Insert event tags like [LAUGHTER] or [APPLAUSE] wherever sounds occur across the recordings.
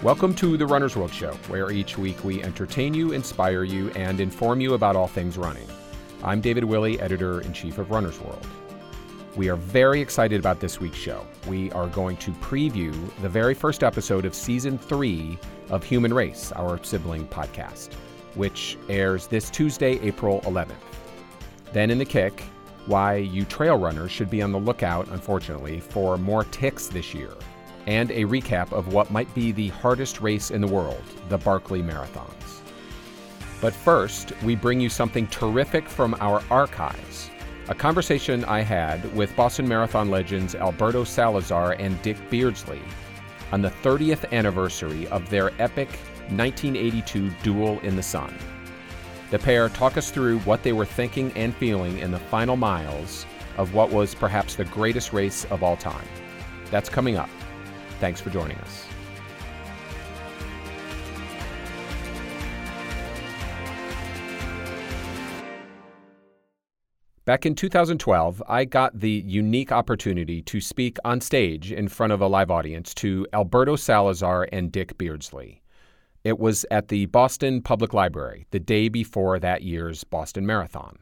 Welcome to the Runner's World Show, where each week we entertain you, inspire you, and inform you about all things running. I'm David Willey, editor in chief of Runner's World. We are very excited about this week's show. We are going to preview the very first episode of season three of Human Race, our sibling podcast, which airs this Tuesday, April 11th. Then in the kick, why you trail runners should be on the lookout, unfortunately, for more ticks this year and a recap of what might be the hardest race in the world, the Barkley Marathons. But first, we bring you something terrific from our archives. A conversation I had with Boston Marathon legends Alberto Salazar and Dick Beardsley on the 30th anniversary of their epic 1982 duel in the sun. The pair talk us through what they were thinking and feeling in the final miles of what was perhaps the greatest race of all time. That's coming up. Thanks for joining us. Back in 2012, I got the unique opportunity to speak on stage in front of a live audience to Alberto Salazar and Dick Beardsley. It was at the Boston Public Library the day before that year's Boston Marathon.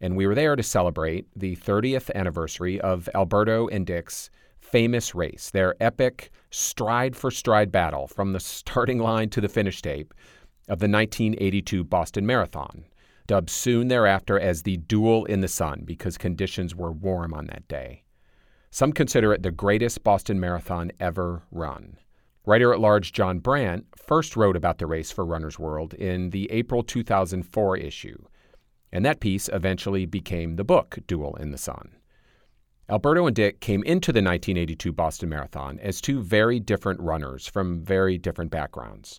And we were there to celebrate the 30th anniversary of Alberto and Dick's famous race, their epic stride for stride battle from the [LAUGHS] starting line to the finish tape of the 1982 Boston Marathon, dubbed soon thereafter as the Duel in the Sun because conditions were warm on that day. Some consider it the greatest Boston Marathon ever run. Writer at large John Brant first wrote about the race for Runner's World in the April 2004 issue, and that piece eventually became the book Duel in the Sun. Alberto and Dick came into the 1982 Boston Marathon as two very different runners from very different backgrounds.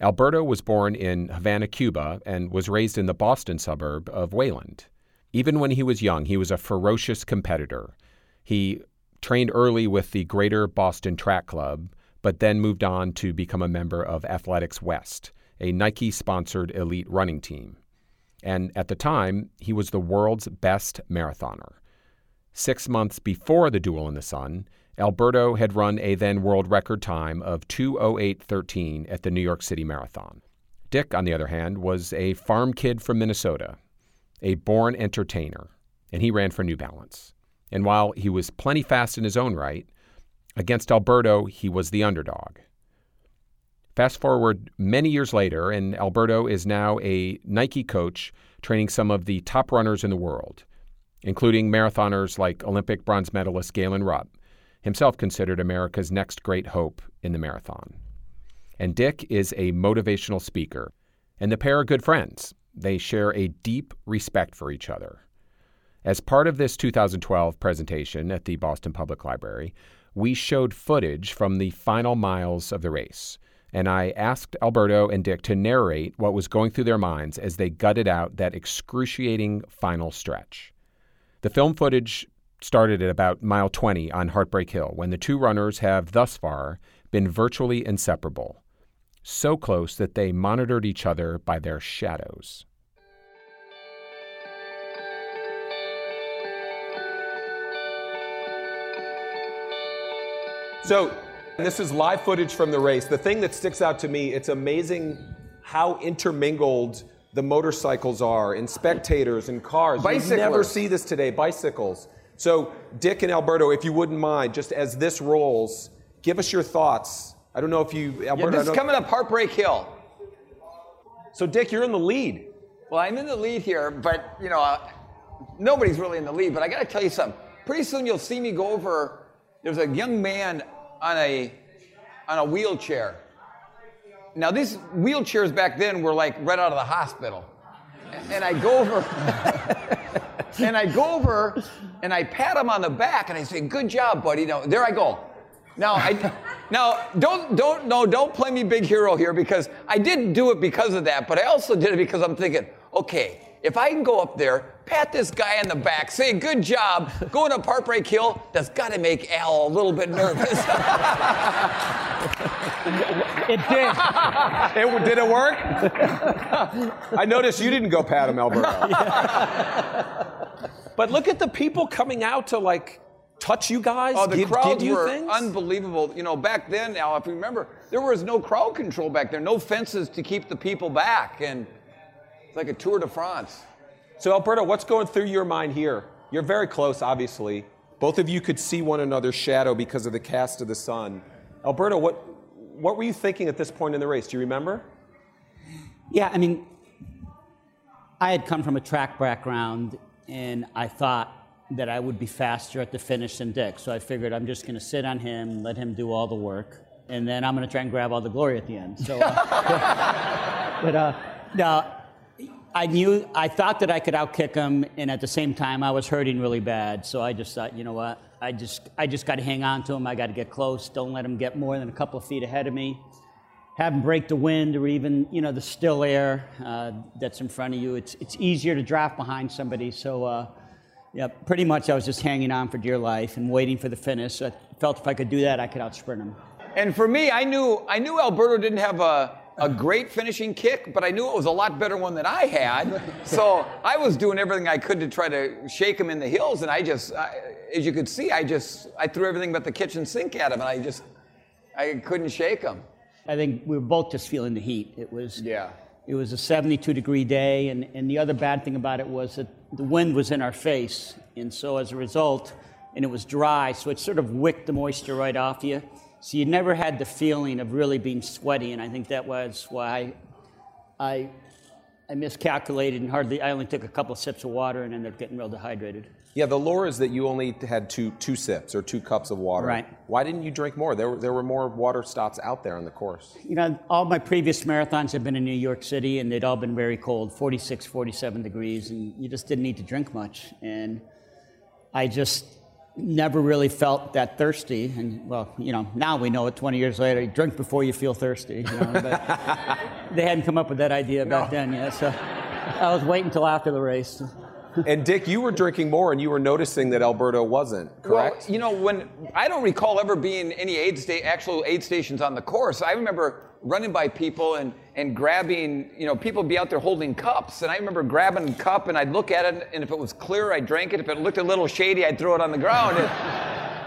Alberto was born in Havana, Cuba, and was raised in the Boston suburb of Wayland. Even when he was young, he was a ferocious competitor. He trained early with the Greater Boston Track Club, but then moved on to become a member of Athletics West, a Nike sponsored elite running team. And at the time, he was the world's best marathoner. Six months before the duel in the sun, Alberto had run a then world record time of 208.13 at the New York City Marathon. Dick, on the other hand, was a farm kid from Minnesota, a born entertainer, and he ran for New Balance. And while he was plenty fast in his own right, against Alberto, he was the underdog. Fast forward many years later, and Alberto is now a Nike coach training some of the top runners in the world including marathoners like Olympic bronze medalist Galen Rupp, himself considered America's next great hope in the marathon. And Dick is a motivational speaker, and the pair are good friends. They share a deep respect for each other. As part of this 2012 presentation at the Boston Public Library, we showed footage from the final miles of the race, and I asked Alberto and Dick to narrate what was going through their minds as they gutted out that excruciating final stretch. The film footage started at about mile 20 on Heartbreak Hill when the two runners have thus far been virtually inseparable, so close that they monitored each other by their shadows. So, this is live footage from the race. The thing that sticks out to me, it's amazing how intermingled the motorcycles are, and spectators and cars. You never see this today. Bicycles. So, Dick and Alberto, if you wouldn't mind, just as this rolls, give us your thoughts. I don't know if you, Alberto. Yeah, this is coming up Heartbreak Hill. So, Dick, you're in the lead. Well, I'm in the lead here, but you know, uh, nobody's really in the lead. But I got to tell you something. Pretty soon you'll see me go over. There's a young man on a on a wheelchair now, these wheelchairs back then were like right out of the hospital. And I go over, [LAUGHS] and I go over, and I pat him on the back, and I say, "Good job, buddy." Now there I go. Now I, [LAUGHS] now don't don't no don't play me big hero here because I didn't do it because of that, but I also did it because I'm thinking, okay, if I can go up there, pat this guy on the back, say, good job, going up Heartbreak Hill, that's got to make Al a little bit nervous. [LAUGHS] it did. It, did it work? I noticed you didn't go pat him, Alberto. [LAUGHS] but look at the people coming out to like touch you guys? Oh, the give, crowds give you were things? unbelievable. You know, back then, Al, if you remember, there was no crowd control back there, no fences to keep the people back, and it's like a Tour de France. So, Alberto, what's going through your mind here? You're very close, obviously. Both of you could see one another's shadow because of the cast of the sun. Alberto, what, what were you thinking at this point in the race? Do you remember? Yeah, I mean, I had come from a track background, and I thought that I would be faster at the finish than Dick. So I figured I'm just going to sit on him, let him do all the work, and then I'm going to try and grab all the glory at the end. So, uh, [LAUGHS] but uh, no, I knew, I thought that I could outkick him, and at the same time, I was hurting really bad. So I just thought, you know what? I just, I just got to hang on to him. I got to get close. Don't let him get more than a couple of feet ahead of me. Have him break the wind or even, you know, the still air uh, that's in front of you. It's, it's easier to draft behind somebody. So, uh, yeah, pretty much I was just hanging on for dear life and waiting for the finish. So I felt if I could do that, I could outsprint him. And for me, I knew I knew Alberto didn't have a, a great finishing kick, but I knew it was a lot better one than I had. So I was doing everything I could to try to shake him in the hills, and I just, I, as you could see, I just I threw everything but the kitchen sink at him, and I just I couldn't shake him. I think we were both just feeling the heat. It was Yeah. It was a 72 degree day, and, and the other bad thing about it was that the wind was in our face, and so as a result, and it was dry, so it sort of wicked the moisture right off you. So you never had the feeling of really being sweaty, and I think that was why I, I miscalculated and hardly, I only took a couple of sips of water and ended up getting real dehydrated. Yeah, the lore is that you only had two, two sips or two cups of water. Right. Why didn't you drink more? There were, there were more water stops out there on the course. You know, all my previous marathons have been in New York City, and they'd all been very cold 46, 47 degrees, and you just didn't need to drink much. And I just never really felt that thirsty. And, well, you know, now we know it 20 years later, you drink before you feel thirsty. You know, but [LAUGHS] they hadn't come up with that idea back then yet. So I was waiting until after the race. And Dick, you were drinking more and you were noticing that Alberto wasn't, correct? Well, you know, when I don't recall ever being any aid sta- actual aid stations on the course. I remember running by people and, and grabbing, you know, people be out there holding cups. And I remember grabbing a cup and I'd look at it, and if it was clear, I drank it. If it looked a little shady, I'd throw it on the ground. And,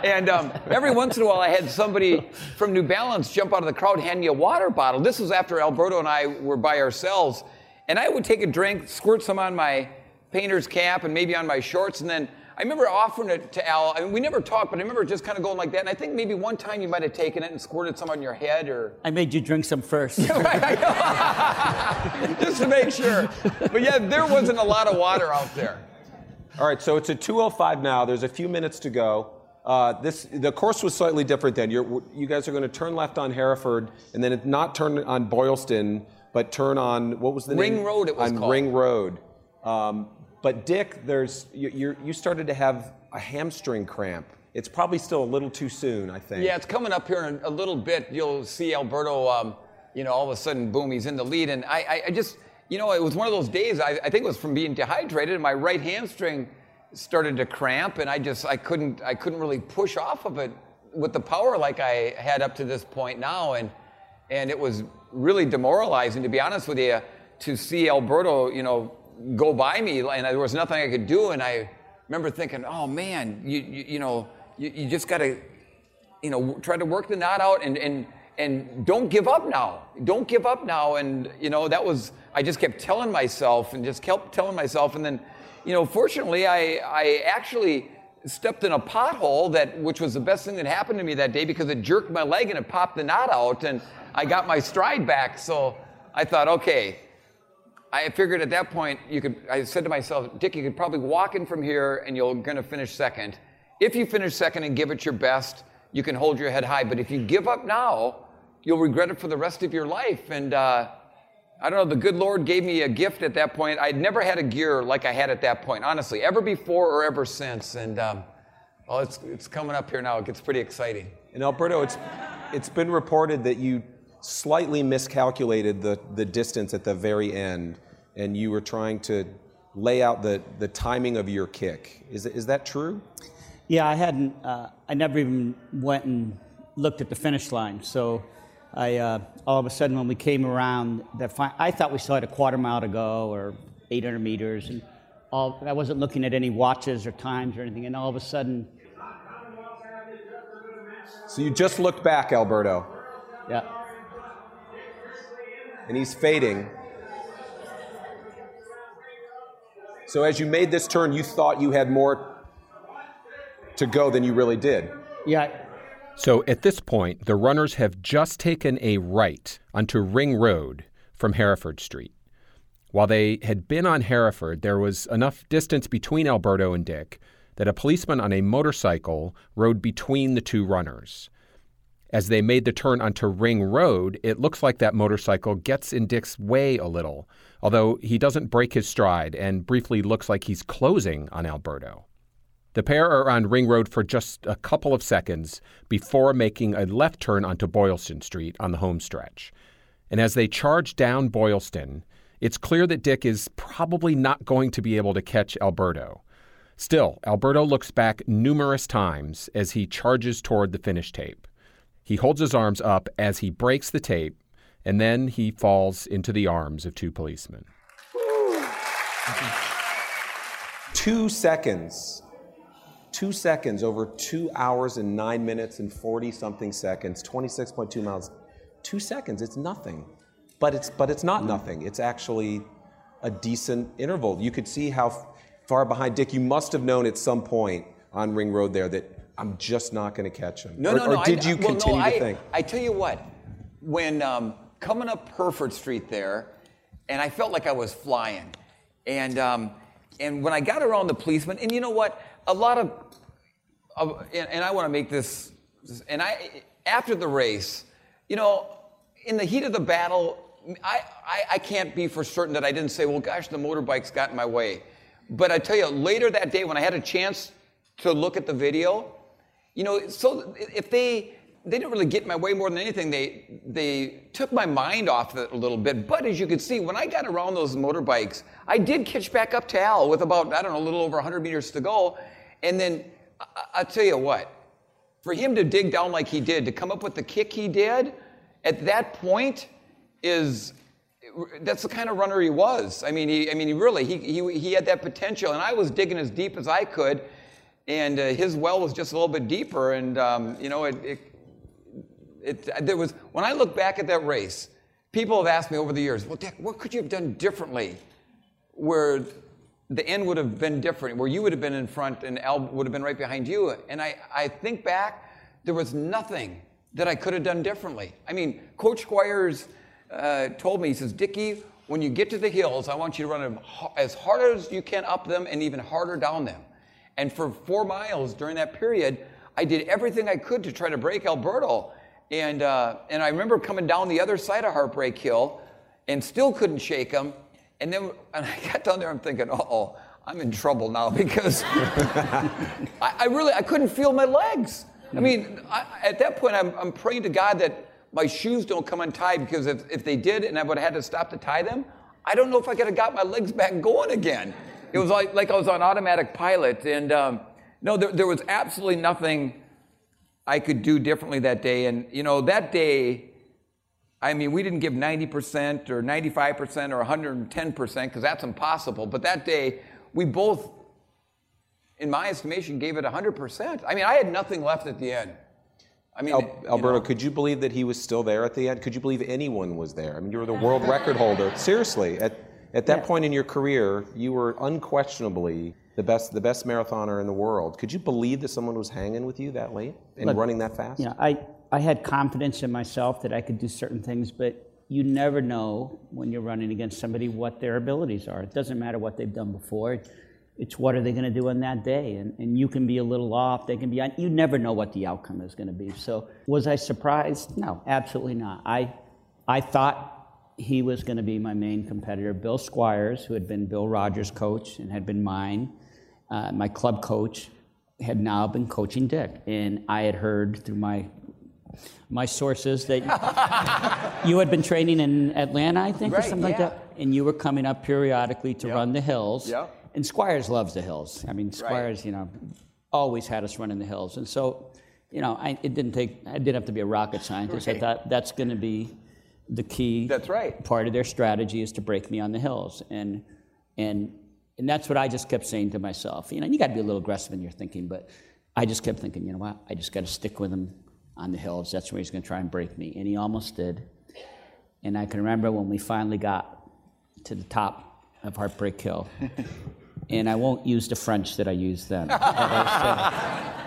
and um, every once in a while, I had somebody from New Balance jump out of the crowd, hand me a water bottle. This was after Alberto and I were by ourselves. And I would take a drink, squirt some on my painter's cap and maybe on my shorts, and then I remember offering it to Al. I mean, we never talked, but I remember just kind of going like that. And I think maybe one time you might have taken it and squirted some on your head, or I made you drink some first. [LAUGHS] [LAUGHS] just to make sure. But yeah, there wasn't a lot of water out there. All right, so it's a 205 now. There's a few minutes to go. Uh, this the course was slightly different then. You're, you guys are going to turn left on Hereford, and then not turn on Boylston, but turn on what was the Ring name? Road it was on called. Ring Road. Um, but Dick, there's you, you started to have a hamstring cramp. It's probably still a little too soon, I think. Yeah, it's coming up here in a, a little bit. You'll see Alberto, um, you know, all of a sudden, boom, he's in the lead. And I, I, I just, you know, it was one of those days, I, I think it was from being dehydrated, and my right hamstring started to cramp, and I just, I couldn't, I couldn't really push off of it with the power like I had up to this point now. And, and it was really demoralizing, to be honest with you, to see Alberto, you know, go by me, and there was nothing I could do. And I remember thinking, oh man, you, you, you know, you, you just got to, you know, try to work the knot out and, and, and don't give up now. Don't give up now. And, you know, that was, I just kept telling myself and just kept telling myself. And then, you know, fortunately, I, I actually stepped in a pothole that, which was the best thing that happened to me that day because it jerked my leg and it popped the knot out and I got my stride back. So I thought, okay, I figured at that point you could. I said to myself, Dick, you could probably walk in from here and you're going to finish second. If you finish second and give it your best, you can hold your head high. But if you give up now, you'll regret it for the rest of your life. And uh, I don't know. The good Lord gave me a gift at that point. I'd never had a gear like I had at that point, honestly, ever before or ever since. And um, well, it's it's coming up here now. It gets pretty exciting. And Alberto, it's it's been reported that you slightly miscalculated the, the distance at the very end, and you were trying to lay out the, the timing of your kick. Is, is that true? Yeah, I hadn't. Uh, I never even went and looked at the finish line. So, I uh, all of a sudden when we came around, that fi- I thought we still had a quarter mile to go or 800 meters, and all, I wasn't looking at any watches or times or anything. And all of a sudden, So you just looked back, Alberto, Yeah. and he's fading. So as you made this turn, you thought you had more to go than you really did. Yeah. So at this point, the runners have just taken a right onto Ring Road from Hereford Street. While they had been on Hereford, there was enough distance between Alberto and Dick that a policeman on a motorcycle rode between the two runners. As they made the turn onto Ring Road, it looks like that motorcycle gets in Dick's way a little, although he doesn't break his stride and briefly looks like he's closing on Alberto. The pair are on Ring Road for just a couple of seconds before making a left turn onto Boylston Street on the home stretch. And as they charge down Boylston, it's clear that Dick is probably not going to be able to catch Alberto. Still, Alberto looks back numerous times as he charges toward the finish tape. He holds his arms up as he breaks the tape, and then he falls into the arms of two policemen. Two seconds. Two seconds over two hours and nine minutes and 40 something seconds, 26.2 miles. Two seconds, it's nothing. But it's, but it's not nothing. It's actually a decent interval. You could see how far behind Dick. You must have known at some point on Ring Road there that I'm just not going to catch him. No, or, no, no. Or did I, you well, continue no, to I, think? I tell you what, when um, coming up Hereford Street there, and I felt like I was flying, and um, and when I got around the policeman, and you know what, a lot of, of and, and I want to make this, and I after the race, you know, in the heat of the battle, I, I I can't be for certain that I didn't say, well, gosh, the motorbikes got in my way, but I tell you, later that day when I had a chance to look at the video, you know, so if they they didn't really get in my way more than anything, they they took my mind off it a little bit. But as you can see, when I got around those motorbikes, I did catch back up to Al with about I don't know a little over 100 meters to go, and then I, I'll tell you what, for him to dig down like he did, to come up with the kick he did, at that point, is that's the kind of runner he was. I mean, he I mean he really he he, he had that potential, and I was digging as deep as I could and uh, his well was just a little bit deeper. And um, you know, it, it, it, there was when I look back at that race, people have asked me over the years, "Well, Dick, what could you have done differently, where the end would have been different, where you would have been in front and Al would have been right behind you?" And I, I think back, there was nothing that I could have done differently. I mean, Coach Squires uh, told me, he says, "Dickie." When you get to the hills, I want you to run as hard as you can up them and even harder down them. And for four miles during that period, I did everything I could to try to break Alberto. And, uh, and I remember coming down the other side of Heartbreak Hill and still couldn't shake him. And then [LAUGHS] and I got down there, I'm thinking, oh, I'm in trouble now [LAUGHS] because I, I really, I couldn't feel my legs. I mean, I, at that point, I'm, I'm praying to God that my shoes don't come untied because if, if they did and I would have had to stop to tie them, I don't know if I could have got my legs back going again. It was like, like I was on automatic pilot. And um, no, there, there was absolutely nothing I could do differently that day. And, you know, that day, I mean, we didn't give 90% or 95% or 110% because that's impossible. But that day, we both, in my estimation, gave it 100%. I mean, I had nothing left at the end. I mean, Al- you Alberto, know. could you believe that he was still there at the end? Could you believe anyone was there? I mean, you were the world record holder. Seriously, at, at that point in your career, you were unquestionably the best, the best marathoner in the world. Could you believe that someone was hanging with you that late and Look, running that fast? You know, I, I had confidence in myself that I could do certain things, but you never know when you're running against somebody what their abilities are. It doesn't matter what they've done before. It's what are they going to do on that day, and, and you can be a little off. They can be. You never know what the outcome is going to be. So, was I surprised? No, absolutely not. I, I thought he was going to be my main competitor. Bill Squires, who had been Bill Rodgers' coach and had been mine, uh, my club coach, had now been coaching Dick, and I had heard through my my sources that [LAUGHS] you had been training in Atlanta, I think, or Right, something like that, and you were coming up periodically to run the hills. Yeah. And Squires loves the hills. I mean, Squires, you know, always had us running the hills, and so, you know, I, it didn't take. I didn't have to be a rocket scientist. I thought that's going to be the key. That's right. Part of their strategy is to break me on the hills, and and and that's what I just kept saying to myself. You know, you got to be a little aggressive in your thinking, but I just kept thinking, you know what? I just got to stick with him on the hills. That's where he's going to try and break me. And he almost did. And I can remember when we finally got to the top of Heartbreak Hill. [LAUGHS] and I won't use the French that I used then. [LAUGHS] But I said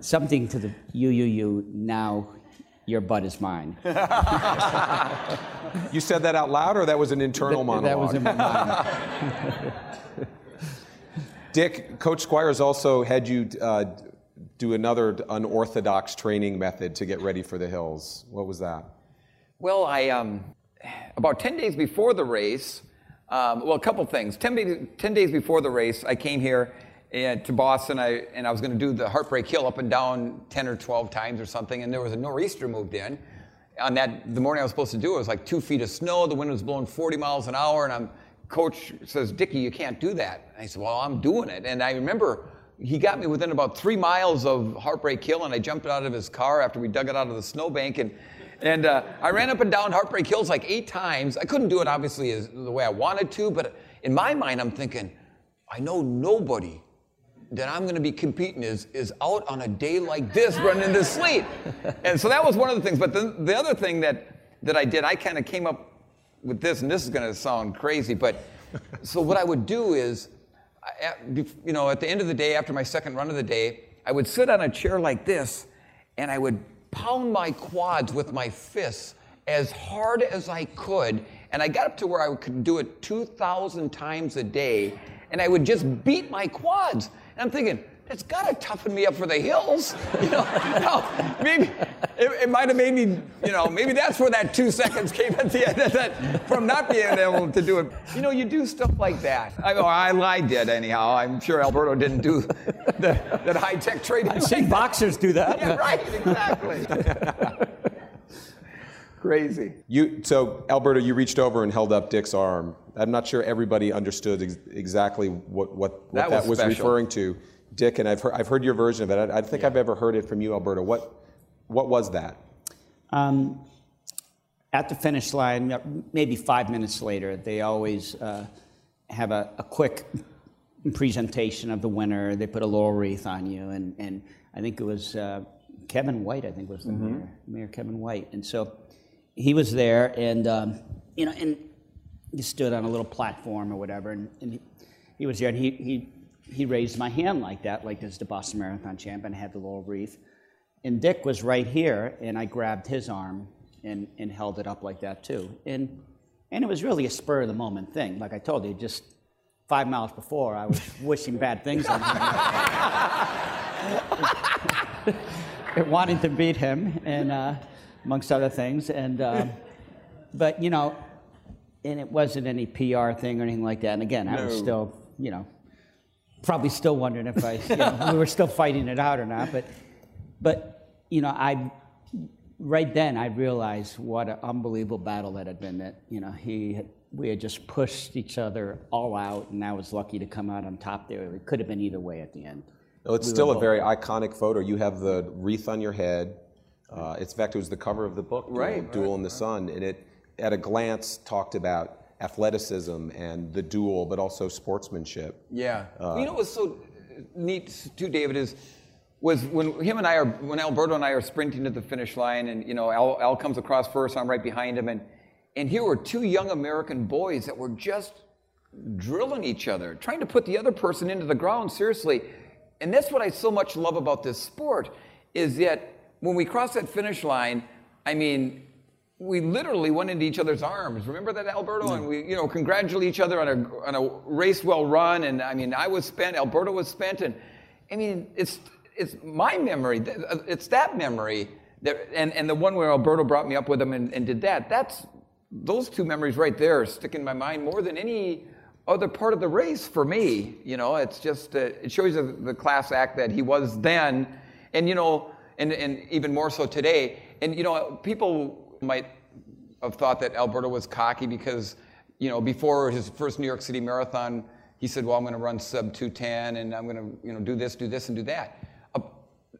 something to the you, you, you, now your butt is mine. [LAUGHS] You said that out loud, or that was an internal monologue? That was in my mind. Dick, Coach Squires also had you uh, do another unorthodox training method to get ready for the hills. What was that? Well, I um, about 10 days before the race, um, well, a couple things. 10, days- 10 days before the race, I came here and, to Boston, I, and I was going to do the Heartbreak Hill up and down 10 or 12 times or something, and there was a nor'easter moved in. On that, the morning I was supposed to do it, it was like two feet of snow. The wind was blowing 40 miles an hour, and I'm coach says, Dickie, you can't do that. And I said, Well, I'm doing it. And I remember he got me within about three miles of Heartbreak Hill, and I jumped out of his car after we dug it out of the snowbank. And, and uh, I ran up and down Heartbreak Hills like eight times. I couldn't do it, obviously, as, the way I wanted to, but in my mind, I'm thinking, I know nobody that I'm going to be competing is is out on a day like this running to sleep. And so that was one of the things. But the, the other thing that that I did, I kind of came up with this, and this is going to sound crazy, but so what I would do is, at- you know, at the end of the day, after my second run of the day, I would sit on a chair like this, and I would pound my quads with my fists as hard as I could, and I got up to where I could do it 2,000 times a day, and I would just beat my quads. And I'm thinking, it's got to toughen me up for the hills. [LAUGHS] You know, now, maybe it, it might have made me, you know, maybe that's where that two seconds came at the end of that, from not being able to do it. You know, you do stuff like that. I, or I, I did anyhow. I'm sure Alberto didn't do the, that high tech training. I've seen boxers do that. Yeah, right, exactly. [LAUGHS] Crazy. You, so, Alberto, you reached over and held up Dick's arm. I'm not sure everybody understood ex- exactly what, what, what That that, was was, referring to. Dick, and I've heard, I've heard your version of it. I, I think I've ever heard it from you, Alberto. What, what was that? Um, at the finish line, uh, maybe five minutes later, they always uh, have a, a quick presentation of the winner. They put a laurel wreath on you, and, and I think it was uh, Kevin White. I think was the mayor, Mayor Kevin White, and so he was there, and um, you know, and he stood on a little platform or whatever, and, and he, he was there, and he, he he raised my hand like that, like as the Boston Marathon champ, and I had the laurel wreath. And Dick was right here, and I grabbed his arm and, and held it up like that too. And, and it was really a spur of the moment thing. Like I told you, just five miles before, I was [LAUGHS] wishing bad things on him. and [LAUGHS] wanting to beat him, and uh, amongst other things. And, um, [LAUGHS] but, you know, and it wasn't any PR thing or anything like that. And again, I was No. still, you know, probably still wondering if I, you know, [LAUGHS] we were still fighting it out or not. But, but you know, I right then I realized what an unbelievable battle that had been. That you know, he had, we had just pushed each other all out, and I was lucky to come out on top there. It could have been either way at the end. It's still a very iconic photo. You have the wreath on your head. Uh, it's, in fact, it was the cover of the book, Duel, Right, Duel in the Sun, and it, at a glance, talked about athleticism and the duel, but also sportsmanship. Yeah. you know what was so neat too, David, is was when him and I are when Alberto and I are sprinting to the finish line, and you know Al, Al comes across first, I'm right behind him, and and here were two young American boys that were just drilling each other, trying to put the other person into the ground. Seriously, and that's what I so much love about this sport is that when we crossed that finish line, I mean. We literally went into each other's arms. Remember that, Alberto? And we, you know, congratulate each other on a on a race well run. And I mean, I was spent, Alberto was spent, and I mean, it's it's my memory. uh, It's that memory that, and and the one where Alberto brought me up with him and, and did that. That's those two memories right there stick in my mind more than any other part of the race for me. You know, it's just uh, it shows you the class act that he was then, and you know, and and even more so today. And you know, people might have thought that Alberto was cocky because, you know, before his first New York City Marathon, he said, "Well, I'm going to run sub 210, and I'm going to, you know, do this, do this, and do that." Uh,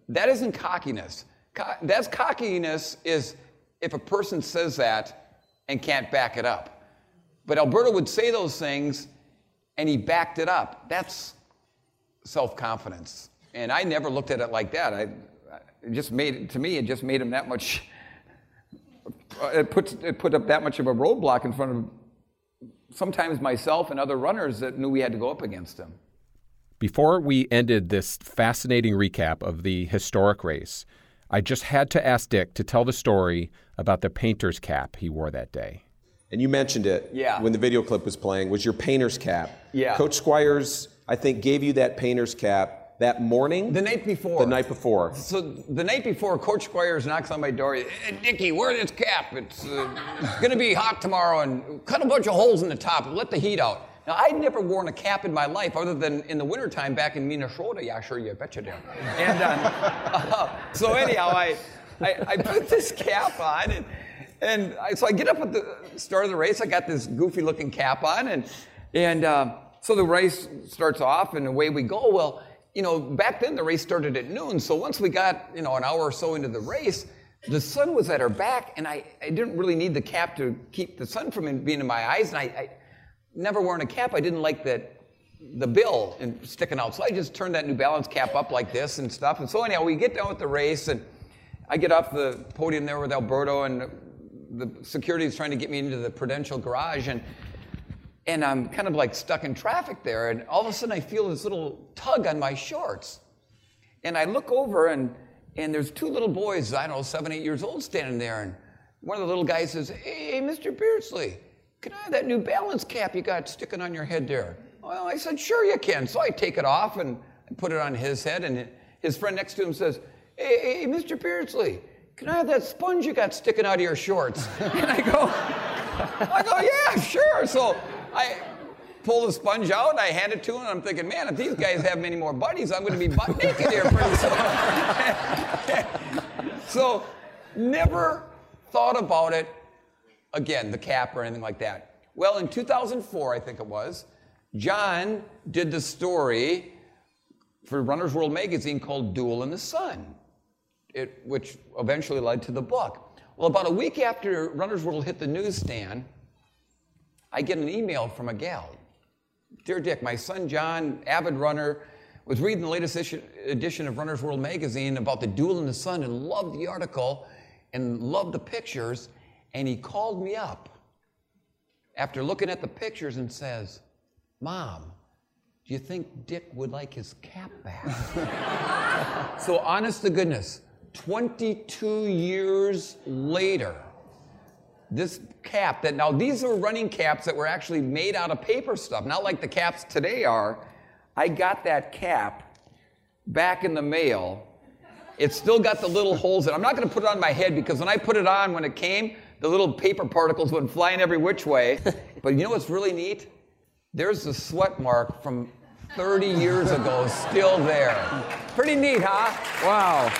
that isn't cockiness. Co- that's cockiness is if a person says that and can't back it up. But Alberto would say those things, and he backed it up. That's self-confidence, and I never looked at it like that. I, it just made to me it just made him that much. [LAUGHS] It put it put up that much of a roadblock in front of sometimes myself and other runners that knew we had to go up against him. Before we ended this fascinating recap of the historic race, I just had to ask Dick to tell the story about the painter's cap he wore that day. And you mentioned it Yeah. when the video clip was playing, was your painter's cap. Yeah. Coach Squires, I think, gave you that painter's cap that morning. The night before. The night before. So the night before, Coach Squires knocks on my door. Hey, Dickie, wear this cap. It's, uh, it's going to be hot tomorrow, and cut a bunch of holes in the top and let the heat out. Now, I'd never worn a cap in my life other than in the wintertime back in Minnesota. Yeah, sure, you bet you did. And uh, [LAUGHS] so anyhow, I, I, I put this cap on, and, and I, so I get up at the start of the race. I got this goofy looking cap on, and, and uh, so the race starts off, and away we go. Well, you know, back then the race started at noon. So once we got, you know, an hour or so into the race, the sun was at our back, and I, I didn't really need the cap to keep the sun from being in my eyes. And I, I never wearing a cap, I didn't like that the bill and sticking out. So I just turned that New Balance cap up like this and stuff. And so anyhow, we get down with the race, and I get off the podium there with Alberto, and the security is trying to get me into the Prudential garage, and and I'm kind of like stuck in traffic there, and all of a sudden I feel this little tug on my shorts. And I look over, and, and there's two little boys, I don't know, seven, eight years old, standing there. And one of the little guys says, Hey, Mr. Beardsley, can I have that New Balance cap you got sticking on your head there? Well, I said, Sure, you can. So I take it off and I put it on his head, and his friend next to him says, Hey, hey Mr. Beardsley, can I have that sponge you got sticking out of your shorts? [LAUGHS] And I go, [LAUGHS] I go, yeah, sure. So I pull the sponge out I hand it to him. And I'm thinking, man, if these guys have many more buddies, I'm going to be butt naked here pretty soon. [LAUGHS] so never thought about it again, the cap or anything like that. Well, in 2004, I think it was, John did the story for Runner's World magazine called Duel in the Sun, it, which eventually led to the book. Well, about a week after Runner's World hit the newsstand, I get an email from a gal. Dear Dick, my son John, avid runner, was reading the latest issue, edition of Runner's World magazine about the duel in the sun and loved the article and loved the pictures. And he called me up after looking at the pictures and says, Mom, do you think Dick would like his cap back? [LAUGHS] so, honest to goodness, 22 years later, this cap that now these are running caps that were actually made out of paper stuff, not like the caps today are. I got that cap back in the mail. It's still got the little holes in it. I'm not going to put it on my head because when I put it on, when it came, the little paper particles went flying every which way. [LAUGHS] but you know what's really neat? There's the sweat mark from 30 years ago still there. Pretty neat, huh? Wow.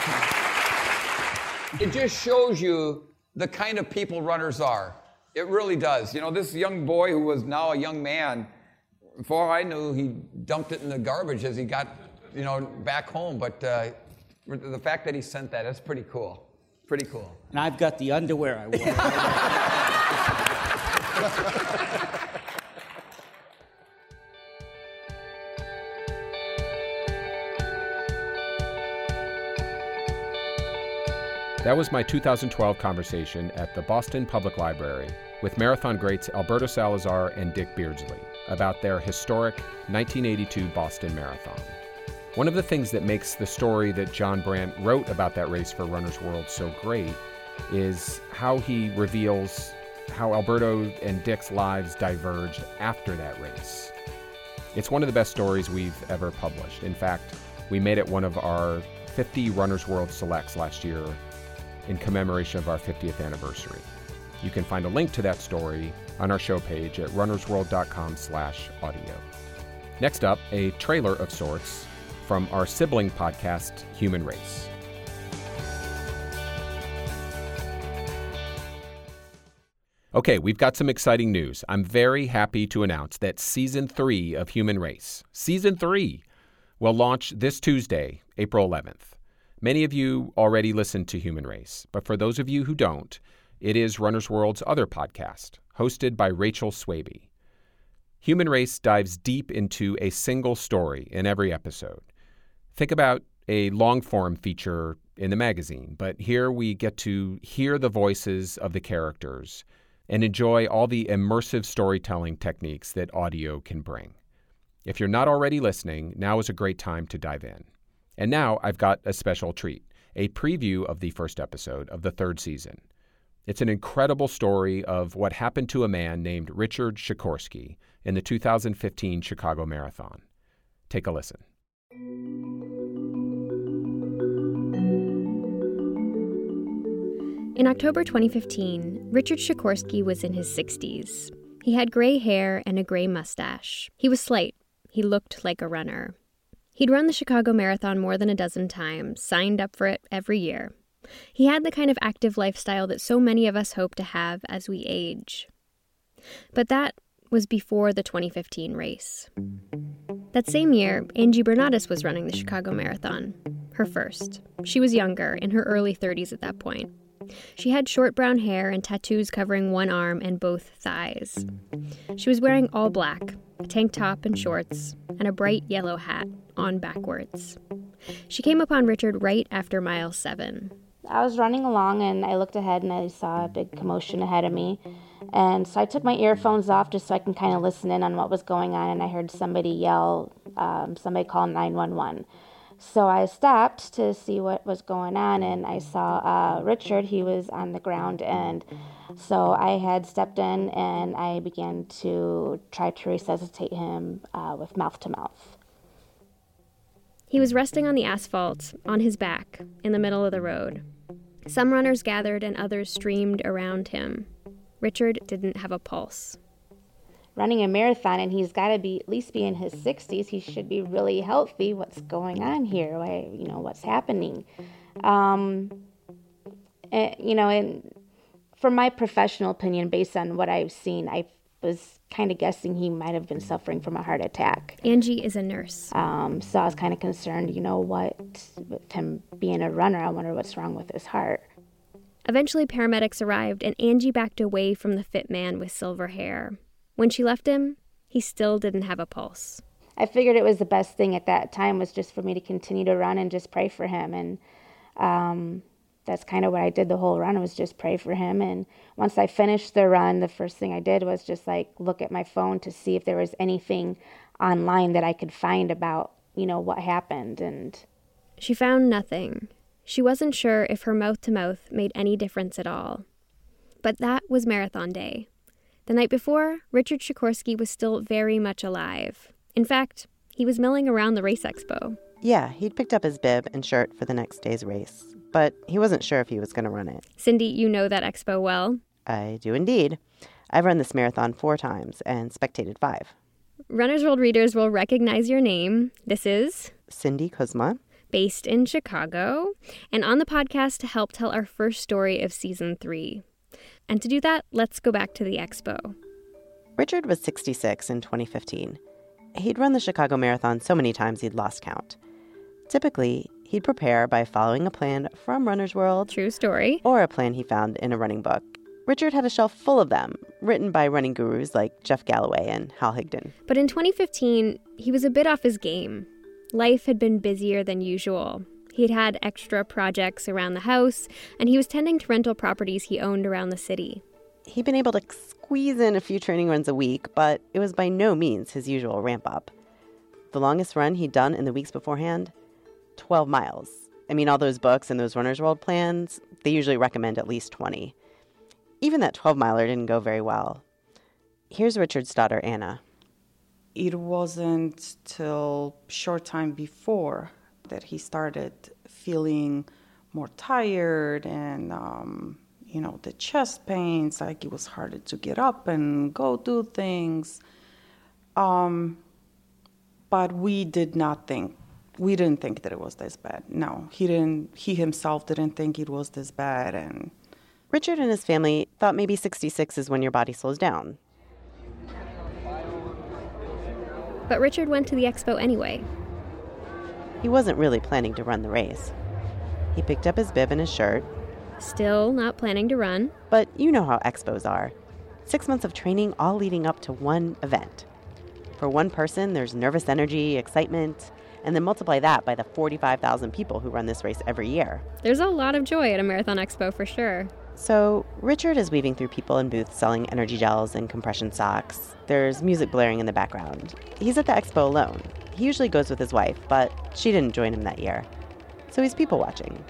It just shows you the kind of people runners are. It really does. You know, this young boy who was now a young man, before I knew, he dumped it in the garbage as he got, you know, back home. But uh, the fact that he sent that, that's pretty cool. Pretty cool. And I've got the underwear I wore. [LAUGHS] That was my 2012 conversation at the Boston Public Library with marathon greats Alberto Salazar and Dick Beardsley about their historic 1982 Boston Marathon. One of the things that makes the story that John Brant wrote about that race for Runner's World so great is how he reveals how Alberto and Dick's lives diverged after that race. It's one of the best stories we've ever published. In fact, we made it one of our 50 Runner's World selects last year in commemoration of our 50th anniversary. You can find a link to that story on our show page at runnersworld.com/audio. Next up, a trailer of sorts from our sibling podcast Human Race. Okay, we've got some exciting news. I'm very happy to announce that season 3 of Human Race, season 3, will launch this Tuesday, April 11th. Many of you already listen to Human Race, but for those of you who don't, it is Runner's World's other podcast, hosted by Rachel Swaby. Human Race dives deep into a single story in every episode. Think about a long form feature in the magazine, but here we get to hear the voices of the characters and enjoy all the immersive storytelling techniques that audio can bring. If you're not already listening, now is a great time to dive in. And now I've got a special treat a preview of the first episode of the third season. It's an incredible story of what happened to a man named Richard Sikorsky in the 2015 Chicago Marathon. Take a listen. In October 2015, Richard Sikorsky was in his 60s. He had gray hair and a gray mustache. He was slight. He looked like a runner. He'd run the Chicago Marathon more than a dozen times, signed up for it every year. He had the kind of active lifestyle that so many of us hope to have as we age. But that was before the 2015 race. That same year, Angie Bernadas was running the Chicago Marathon, her first. She was younger, in her early 30s at that point. She had short brown hair and tattoos covering one arm and both thighs. She was wearing all black, a tank top and shorts, and a bright yellow hat on backwards. She came upon Richard right after mile seven. I was running along and I looked ahead and I saw a big commotion ahead of me. And so I took my earphones off just so I can kind of listen in on what was going on. And I heard somebody yell, um, somebody call 911. So I stopped to see what was going on, and I saw uh, Richard. He was on the ground, and so I had stepped in and I began to try to resuscitate him uh, with mouth to mouth. He was resting on the asphalt, on his back, in the middle of the road. Some runners gathered and others streamed around him. Richard didn't have a pulse running a marathon and he's got to be at least be in his 60s he should be really healthy what's going on here Why, you know what's happening um, and, you know and from my professional opinion based on what i've seen i was kind of guessing he might have been suffering from a heart attack angie is a nurse um, so i was kind of concerned you know what with him being a runner i wonder what's wrong with his heart Eventually, paramedics arrived, and Angie backed away from the fit man with silver hair. When she left him, he still didn't have a pulse. I figured it was the best thing at that time was just for me to continue to run and just pray for him. And um, that's kind of what I did the whole run was just pray for him. And once I finished the run, the first thing I did was just like look at my phone to see if there was anything online that I could find about, you know, what happened. And she found nothing. She wasn't sure if her mouth to mouth made any difference at all. But that was marathon day. The night before, Richard Sikorsky was still very much alive. In fact, he was milling around the race expo. Yeah, he'd picked up his bib and shirt for the next day's race, but he wasn't sure if he was going to run it. Cindy, you know that expo well. I do indeed. I've run this marathon four times and spectated five. Runner's World readers will recognize your name. This is Cindy Kuzma, based in Chicago, and on the podcast to help tell our first story of season three. And to do that, let's go back to the expo. Richard was 66 in 2015. He'd run the Chicago Marathon so many times he'd lost count. Typically, he'd prepare by following a plan from Runner's World. True story. Or a plan he found in a running book. Richard had a shelf full of them, written by running gurus like Jeff Galloway and Hal Higdon. But in 2015, he was a bit off his game. Life had been busier than usual, He'd had extra projects around the house, and he was tending to rental properties he owned around the city. He'd been able to squeeze in a few training runs a week, but it was by no means his usual ramp up. The longest run he'd done in the weeks beforehand 12 miles. I mean, all those books and those Runner's World plans, they usually recommend at least 20. Even that 12 miler didn't go very well. Here's Richard's daughter, Anna. It wasn't till short time before that he started feeling more tired and um, you know the chest pains like it was harder to get up and go do things um, but we did not think we didn't think that it was this bad no he didn't he himself didn't think it was this bad and richard and his family thought maybe 66 is when your body slows down but richard went to the expo anyway he wasn't really planning to run the race. He picked up his bib and his shirt. Still not planning to run. But you know how expos are six months of training all leading up to one event. For one person, there's nervous energy, excitement. And then multiply that by the 45,000 people who run this race every year. There's a lot of joy at a Marathon Expo for sure. So, Richard is weaving through people in booths selling energy gels and compression socks. There's music blaring in the background. He's at the expo alone. He usually goes with his wife, but she didn't join him that year. So he's people watching.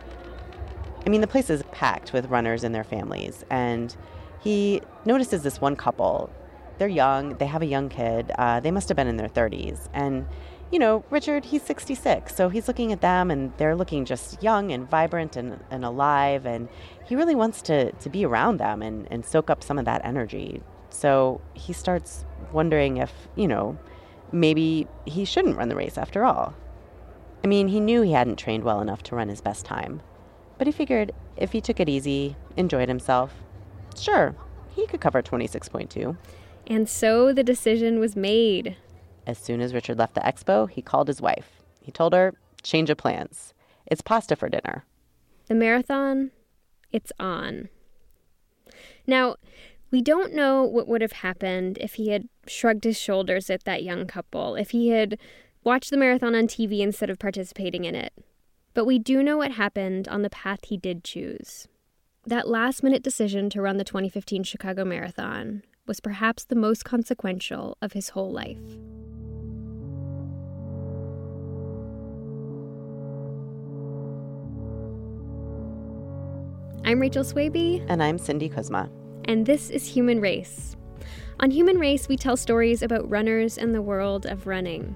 I mean, the place is packed with runners and their families, and he notices this one couple. They're young, they have a young kid, uh, they must have been in their 30s, and you know, Richard, he's 66, so he's looking at them and they're looking just young and vibrant and, and alive, and he really wants to, to be around them and, and soak up some of that energy. So he starts wondering if, you know, maybe he shouldn't run the race after all. I mean, he knew he hadn't trained well enough to run his best time, but he figured if he took it easy, enjoyed himself, sure, he could cover 26.2. And so the decision was made. As soon as Richard left the expo, he called his wife. He told her, change of plans. It's pasta for dinner. The marathon, it's on. Now, we don't know what would have happened if he had shrugged his shoulders at that young couple, if he had watched the marathon on TV instead of participating in it. But we do know what happened on the path he did choose. That last minute decision to run the 2015 Chicago Marathon was perhaps the most consequential of his whole life. I'm Rachel Swaby. And I'm Cindy Kuzma. And this is Human Race. On Human Race, we tell stories about runners and the world of running.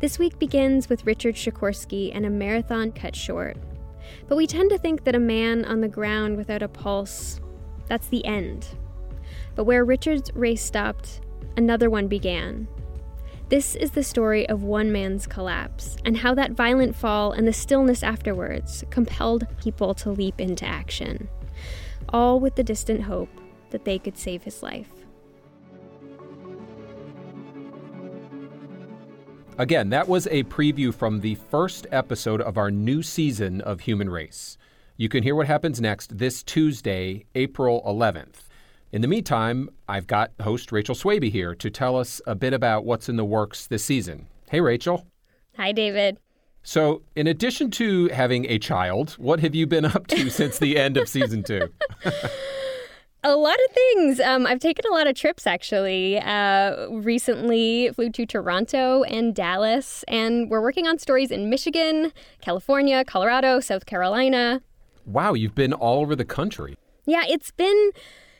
This week begins with Richard Sikorsky and a marathon cut short. But we tend to think that a man on the ground without a pulse, that's the end. But where Richard's race stopped, another one began. This is the story of one man's collapse and how that violent fall and the stillness afterwards compelled people to leap into action, all with the distant hope that they could save his life. Again, that was a preview from the first episode of our new season of Human Race. You can hear what happens next this Tuesday, April 11th. In the meantime, I've got host Rachel Swaby here to tell us a bit about what's in the works this season. Hey, Rachel. Hi, David. So, in addition to having a child, what have you been up to [LAUGHS] since the end of season two? a lot of things. Um, I've taken a lot of trips actually. Uh, recently, flew to Toronto and Dallas, and we're working on stories in Michigan, California, Colorado, South Carolina. Wow, you've been all over the country. Yeah, it's been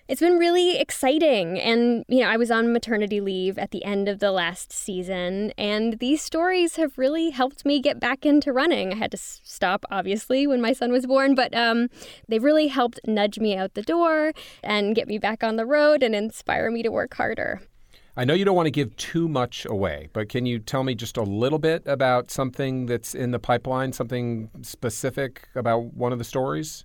it's been really exciting. And, you know, I was on maternity leave at the end of the last season, and these stories have really helped me get back into running. I had to stop, obviously, when my son was born, but um, they've really helped nudge me out the door and get me back on the road and inspire me to work harder. I know you don't want to give too much away, but can you tell me just a little bit about something that's in the pipeline, something specific about one of the stories?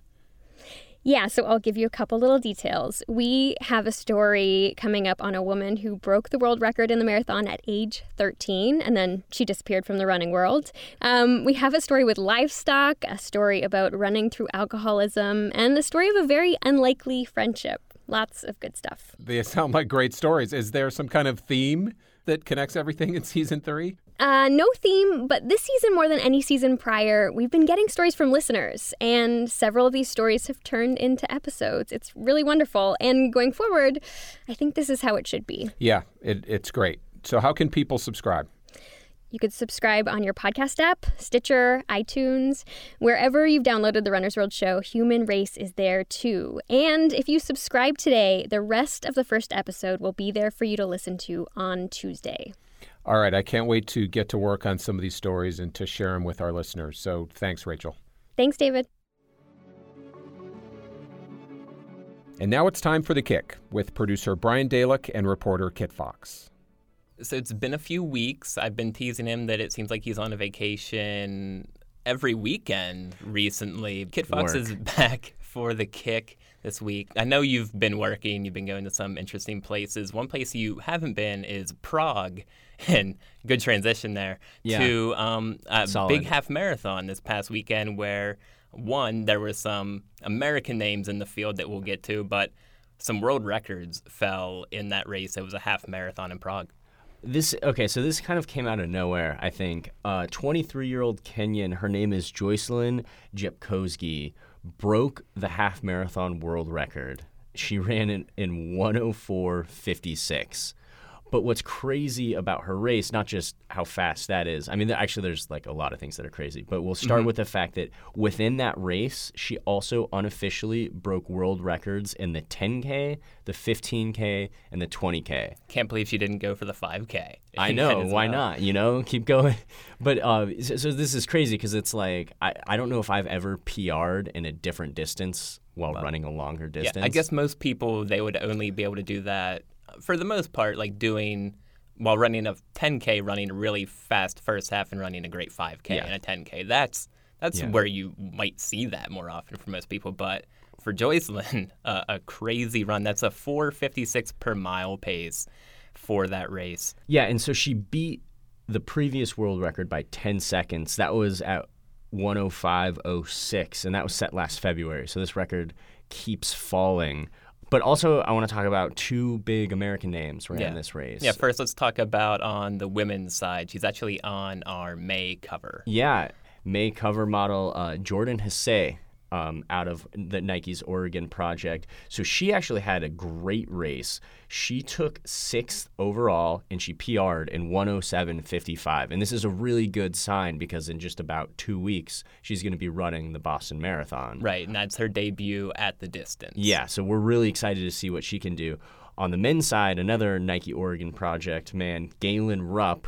Yeah, so I'll give you a couple little details. We have a story coming up on a woman who broke the world record in the marathon at age 13, and then she disappeared from the running world. Um, we have a story with livestock, a story about running through alcoholism, and the story of a very unlikely friendship. Lots of good stuff. They sound like great stories. Is there some kind of theme that connects everything in season three? Uh, no theme, but this season, more than any season prior, we've been getting stories from listeners, and several of these stories have turned into episodes. It's really wonderful. And going forward, I think this is how it should be. Yeah, it, it's great. So, how can people subscribe? You could subscribe on your podcast app, Stitcher, iTunes, wherever you've downloaded the Runner's World show. Human Race is there too. And if you subscribe today, the rest of the first episode will be there for you to listen to on Tuesday. All right, I can't wait to get to work on some of these stories and to share them with our listeners. So thanks, Rachel. Thanks, David. And now it's time for the kick with producer Brian Dalek and reporter Kit Fox. So it's been a few weeks. I've been teasing him that it seems like he's on a vacation every weekend recently. Kit Fox Work. is back for the kick this week. I know you've been working, you've been going to some interesting places. One place you haven't been is Prague. [LAUGHS] And good transition there yeah. to um, a Solid. big half marathon this past weekend where one, there were some American names in the field that we'll get to, but some world records fell in that race. It was a half marathon in Prague. This okay, so this kind of came out of nowhere. I think. Uh, 23-year-old Kenyan, her name is Joyciline Jepkosgei, broke the half marathon world record. She ran in, in 104.56. But what's crazy about her race, not just how fast that is, I mean, actually, there's like a lot of things that are crazy, but we'll start Mhm. with the fact that within that race, she also unofficially broke world records in the 10K, the 15K, and the 20K. Can't believe she didn't go for the 5K. I [LAUGHS] know. Why well. not? You know, keep going. [LAUGHS] But uh, so, so this is crazy because it's like I, I don't know if I've ever PR'd in a different distance while running a longer distance. Yeah, I guess most people they would only be able to do that for the most part, like doing while running a 10k, running a really fast first half and running a great 5k Yeah. and a 10k. That's that's Yeah. where you might see that more often for most people. But for Joyciline, uh, [LAUGHS] a crazy run. That's a 4:56 per mile pace for that race. Yeah, and so she beat the previous world record by 10 seconds. That was at 105.06, and that was set last February. So this record keeps falling. But also, I want to talk about two big American names ran yeah. this race. Yeah, first let's talk about on the women's side. She's actually on our May cover. Yeah, May cover model uh, Jordan Hasay um, out of the Nike's Oregon project. So she actually had a great race. She took sixth overall and she PR'd in 107.55. And this is a really good sign because in just about two weeks, she's going to be running the Boston Marathon. Right, and that's her debut at the distance. Yeah, so we're really excited to see what she can do. On the men's side, another Nike Oregon project man, Galen Rupp,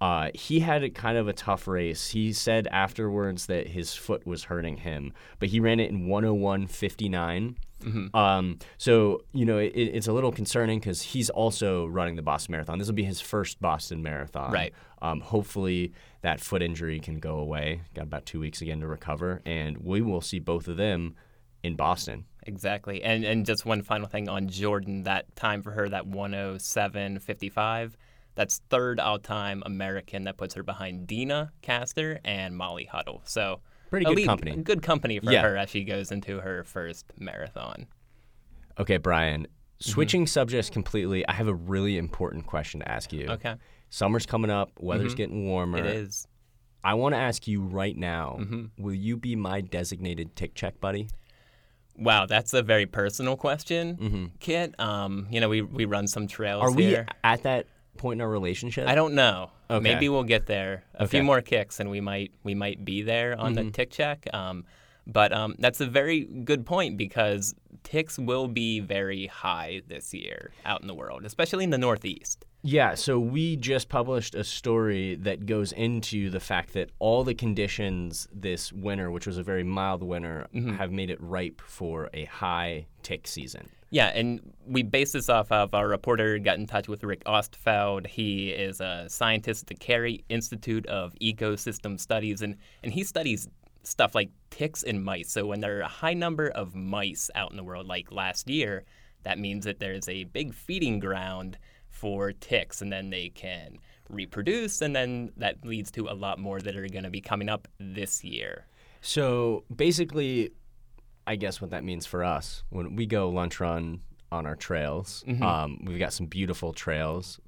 uh, he had a kind of a tough race. He said afterwards that his foot was hurting him, but he ran it in 101.59. Mhm. Um, so you know it, it's a little concerning because he's also running the Boston Marathon. This will be his first Boston Marathon. Right. Um, hopefully that foot injury can go away. Got about two weeks again to recover, and we will see both of them in Boston. Exactly. And and just one final thing on Jordan, that time for her, that 107.55, that's third all time American. That puts her behind Deena Kastor and Molly Huddle. So Pretty good company. Good company for Yeah. her as she goes into her first marathon. Okay, Brian. Mm-hmm. Switching subjects completely, I have a really important question to ask you. Okay. Summer's coming up, weather's Mhm. getting warmer. It is. I want to ask you right now Mhm. will you be my designated tick check buddy? Wow, that's a very personal question, Mhm. Kit. Um, you know, we, we run some trails Are we here. at that point in our relationship? I don't know. Okay. Maybe we'll get there. A few more kicks, and we might we might be there on the Mhm. tick check. Um, but um, that's a very good point because ticks will be very high this year out in the world, especially in the Northeast. Yeah, so we just published a story that goes into the fact that all the conditions this winter, which was a very mild winter, Mhm. have made it ripe for a high tick season. Yeah, and we base this off of our reporter got in touch with Rick Ostfeld. He is a scientist at the Cary Institute of Ecosystem Studies, and, and he studies stuff like ticks and mice. So when there are a high number of mice out in the world, like last year, that means that there's a big feeding ground for ticks, and then they can reproduce, and then that leads to a lot more that are going to be coming up this year. So basically, I guess what that means for us when we go lunch run on our trails, Mhm. um, we've got some beautiful trails.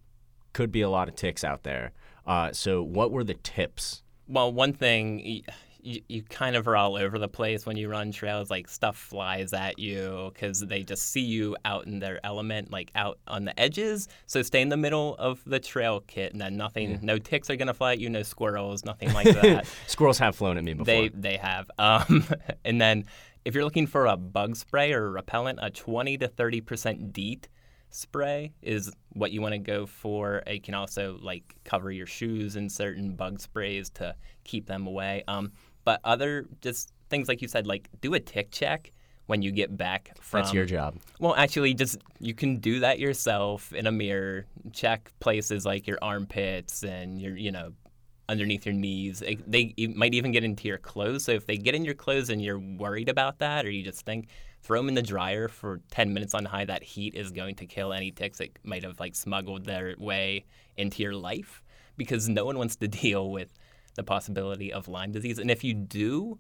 Could be a lot of ticks out there. Uh, so, what were the tips? Well, one thing you, you kind of are all over the place when you run trails. Like stuff flies at you because they just see you out in their element, like out on the edges. So stay in the middle of the trail Kit, and then nothing, Yeah. no ticks are gonna fly at you, no squirrels, nothing like [LAUGHS] that. Squirrels have flown at me before. They they have. [LAUGHS] Um, and then if you're looking for a bug spray or a repellent, a 20 to 30 percent DEET spray is what you want to go for. It can also like cover your shoes in certain bug sprays to keep them away. Um, but other just things like you said, like do a tick check when you get back from. That's your job. Well, actually, just you can do that yourself in a mirror. Check places like your armpits and your, you know, underneath your knees. It- they might even get into your clothes. So if they get in your clothes and you're worried about that, or you just think, throw them in the dryer for 10 minutes on high. That heat is going to kill any ticks that might have like smuggled their way into your life, because no one wants to [LAUGHS] deal with the possibility of Lyme disease. And if you do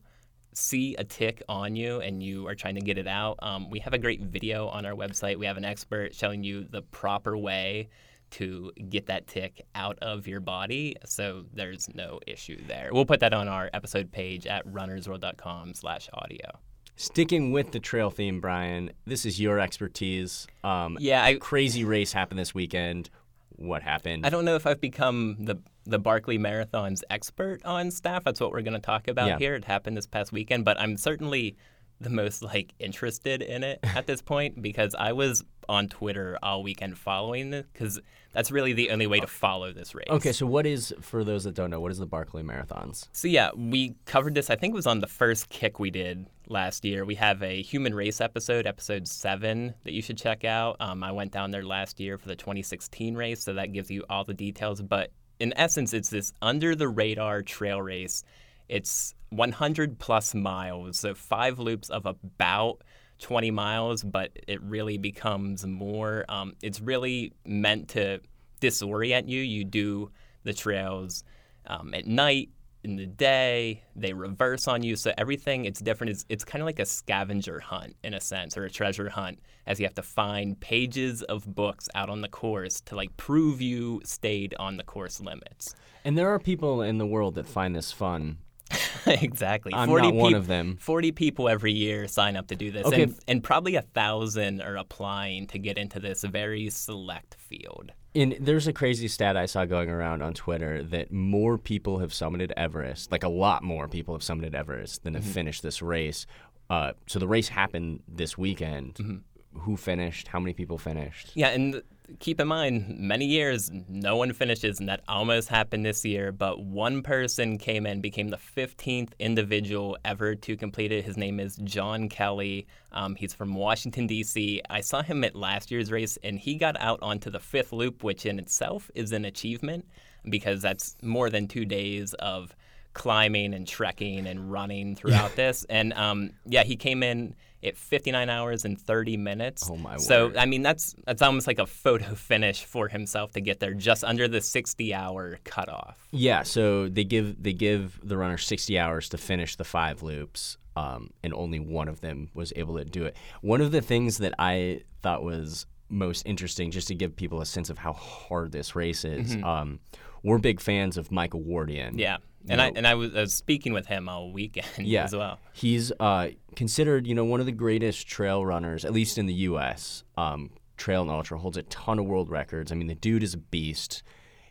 see a tick on you and you are trying to get it out, um, we have a great video on our website. We have an expert showing you the proper way to get that tick out of your body. So there's no issue there. We'll put that on our episode page at runnersworld.com slash audio. Sticking with the trail theme, Brian, this is your expertise. Um, yeah, I, crazy race happened this weekend. What happened? I don't know if I've become the the Barkley Marathon's expert on staff. That's what we're going to talk about Yeah. here. It happened this past weekend, but I'm certainly the most like interested in it at this point [LAUGHS] because I was on Twitter all weekend following it because that's really the only way to follow this race. Okay, so what is for those that don't know, what is the Barkley Marathons? So yeah, we covered this. I think it was on the first kick we did last year. We have a human race episode, episode seven, that you should check out. Um, I went down there last year for the 2016 race, so that gives you all the details. But in essence, it's this under the radar trail race. It's 100 plus miles, so five loops of about 20 miles, but it really becomes more. Um, it's really meant to disorient you. You do the trails um, at night, in the day, they reverse on you. So everything, it's different. It's, it's kind of like a scavenger hunt in a sense, or a treasure hunt, as you have to find pages of books out on the course to like prove you stayed on the course limits. And there are people in the world that find this fun. [LAUGHS] exactly. I'm not one peop- of them. 40 people every year sign up to do this. Okay. And, and probably a thousand are applying to get into this very select field. And there's a crazy stat I saw going around on Twitter that more people have summited Everest, like a lot more people have summited Everest than have Mm-hmm. finished this race. Uh, so the race happened this weekend. Who finished? How many people finished? Yeah, and keep in mind, many years no one finishes, and that almost happened this year. But one person came in, became the 15th individual ever to complete it. His name is John Kelly. Um, he's from Washington, D.C. I saw him at last year's race, and he got out onto the fifth loop, which in itself is an achievement because that's more than two days of climbing and trekking and running throughout [LAUGHS] this. And um, yeah, he came in at 59 hours and 30 minutes. Oh, my So word. I mean, that's that's almost like a photo finish for himself to get there, just under the 60-hour cutoff. Yeah, so they give they give the runner 60 hours to finish the five loops, um, and only one of them was able to do it. One of the things that I thought was most interesting, just to give people a sense of how hard this race is, um, we're big fans of Michael Wardian. Yeah, and I and I was, I was speaking with him all weekend [LAUGHS] yeah. as well. He's uh, considered, you know, one of the greatest trail runners, at least in the U.S. Um, trail and ultra holds a ton of world records. I mean, the dude is a beast.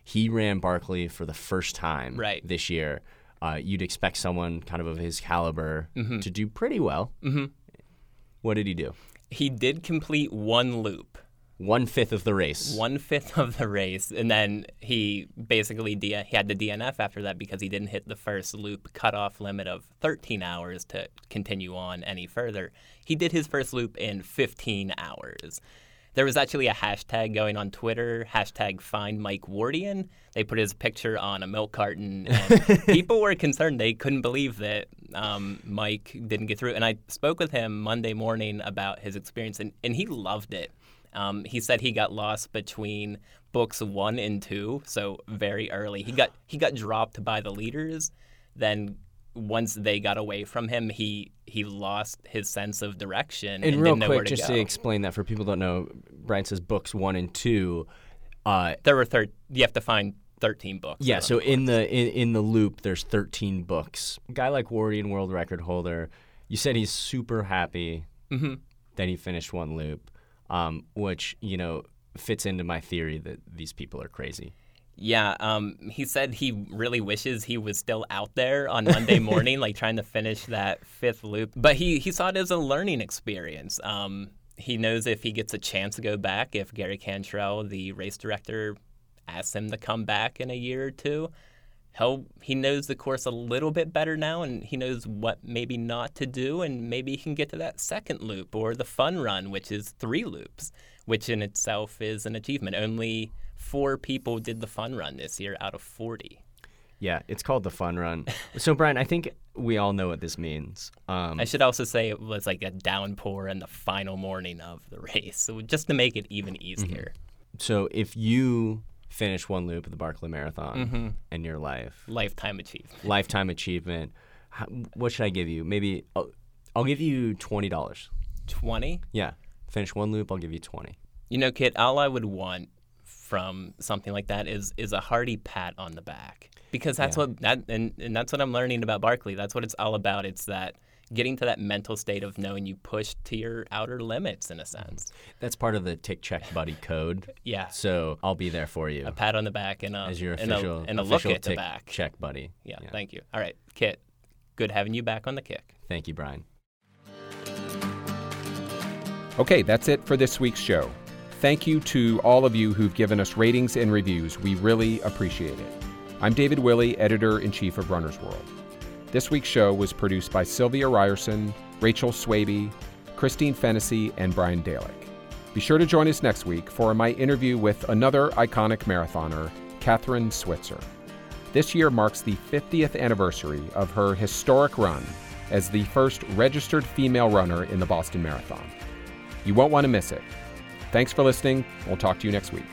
He ran Barkley for the first time Right. this year. Uh, you'd expect someone kind of of his caliber Mm-hmm. to do pretty well. Mm-hmm. What did he do? He did complete one loop. One fifth of the race. one fifth of the race, and then he basically he had the DNF after that because he didn't hit the first loop cutoff limit of 13 hours to continue on any further. He did his first loop in 15 hours. There was actually a hashtag going on Twitter, hashtag find Mike Wardian. They put his picture on a milk carton, and [LAUGHS] people were concerned. They couldn't believe that um, Mike didn't get through. And I spoke with him Monday morning about his experience, and, and he loved it. Um, he said he got lost between books one and two, so very early. He got he got dropped by the leaders. Then once they got away from him, he he lost his sense of direction and, and real didn't know where quick, to just go. to explain that for people who don't know, Brian says books one and two. Uh, there were thir- you have to find thirteen books. Yeah, so in the in, in the loop, there's 13 books. A guy like Wardian, world record holder, you said he's super happy Mm-hmm. that he finished one loop, um, which you know fits into my theory that these people are crazy. Yeah, um, he said he really wishes he was still out there on Monday [LAUGHS] morning, like trying to finish that fifth loop. But he, he saw it as a learning experience. Um, he knows if he gets a chance to go back, if Gary Cantrell, the race director, asks him to come back in a year or two, he'll he knows the course a little bit better now, and he knows what maybe not to do, and maybe he can get to that second loop or the fun run, which is three loops, which in itself is an achievement. Only four people did the fun run this year out of 40. Yeah, it's called the fun run. [LAUGHS] so Brian, I think we all know what this means. Um, I should also say it was like a downpour in the final morning of the race, so just to make it even easier. so if you finish one loop of the Barkley Marathon mm-hmm. in your life, Lifetime achievement. lifetime achievement, how, what should I give you? Maybe I'll, I'll give you twenty dollars. 20? Yeah, finish one loop, I'll give you twenty. You know, kid, all I would want from something like that is is a hearty pat on the back because that's yeah. what that and, and that's what I'm learning about Barkley. That's what it's all about. It's that getting to that mental state of knowing you push to your outer limits in a sense. That's part of the tick check buddy code. [LAUGHS] yeah. So I'll be there for you. A pat on the back and a as your official and a, and a look at the back. Check buddy. Yeah, yeah. Thank you. All right, Kit. Good having you back on the kick. Thank you, Brian. Okay, that's it for this week's show. Thank you to all of you who've given us ratings and reviews. We really appreciate it. I'm David Willey, editor in chief of Runner's World. This week's show was produced by Sylvia Ryerson, Rachel Swaby, Christine Fennessy, and Brian Dalek. Be sure to join us next week for my interview with another iconic marathoner, Kathrine Switzer. This year marks the 50th anniversary of her historic run as the first registered female runner in the Boston Marathon. You won't want to miss it. Thanks for listening. We'll talk to you next week.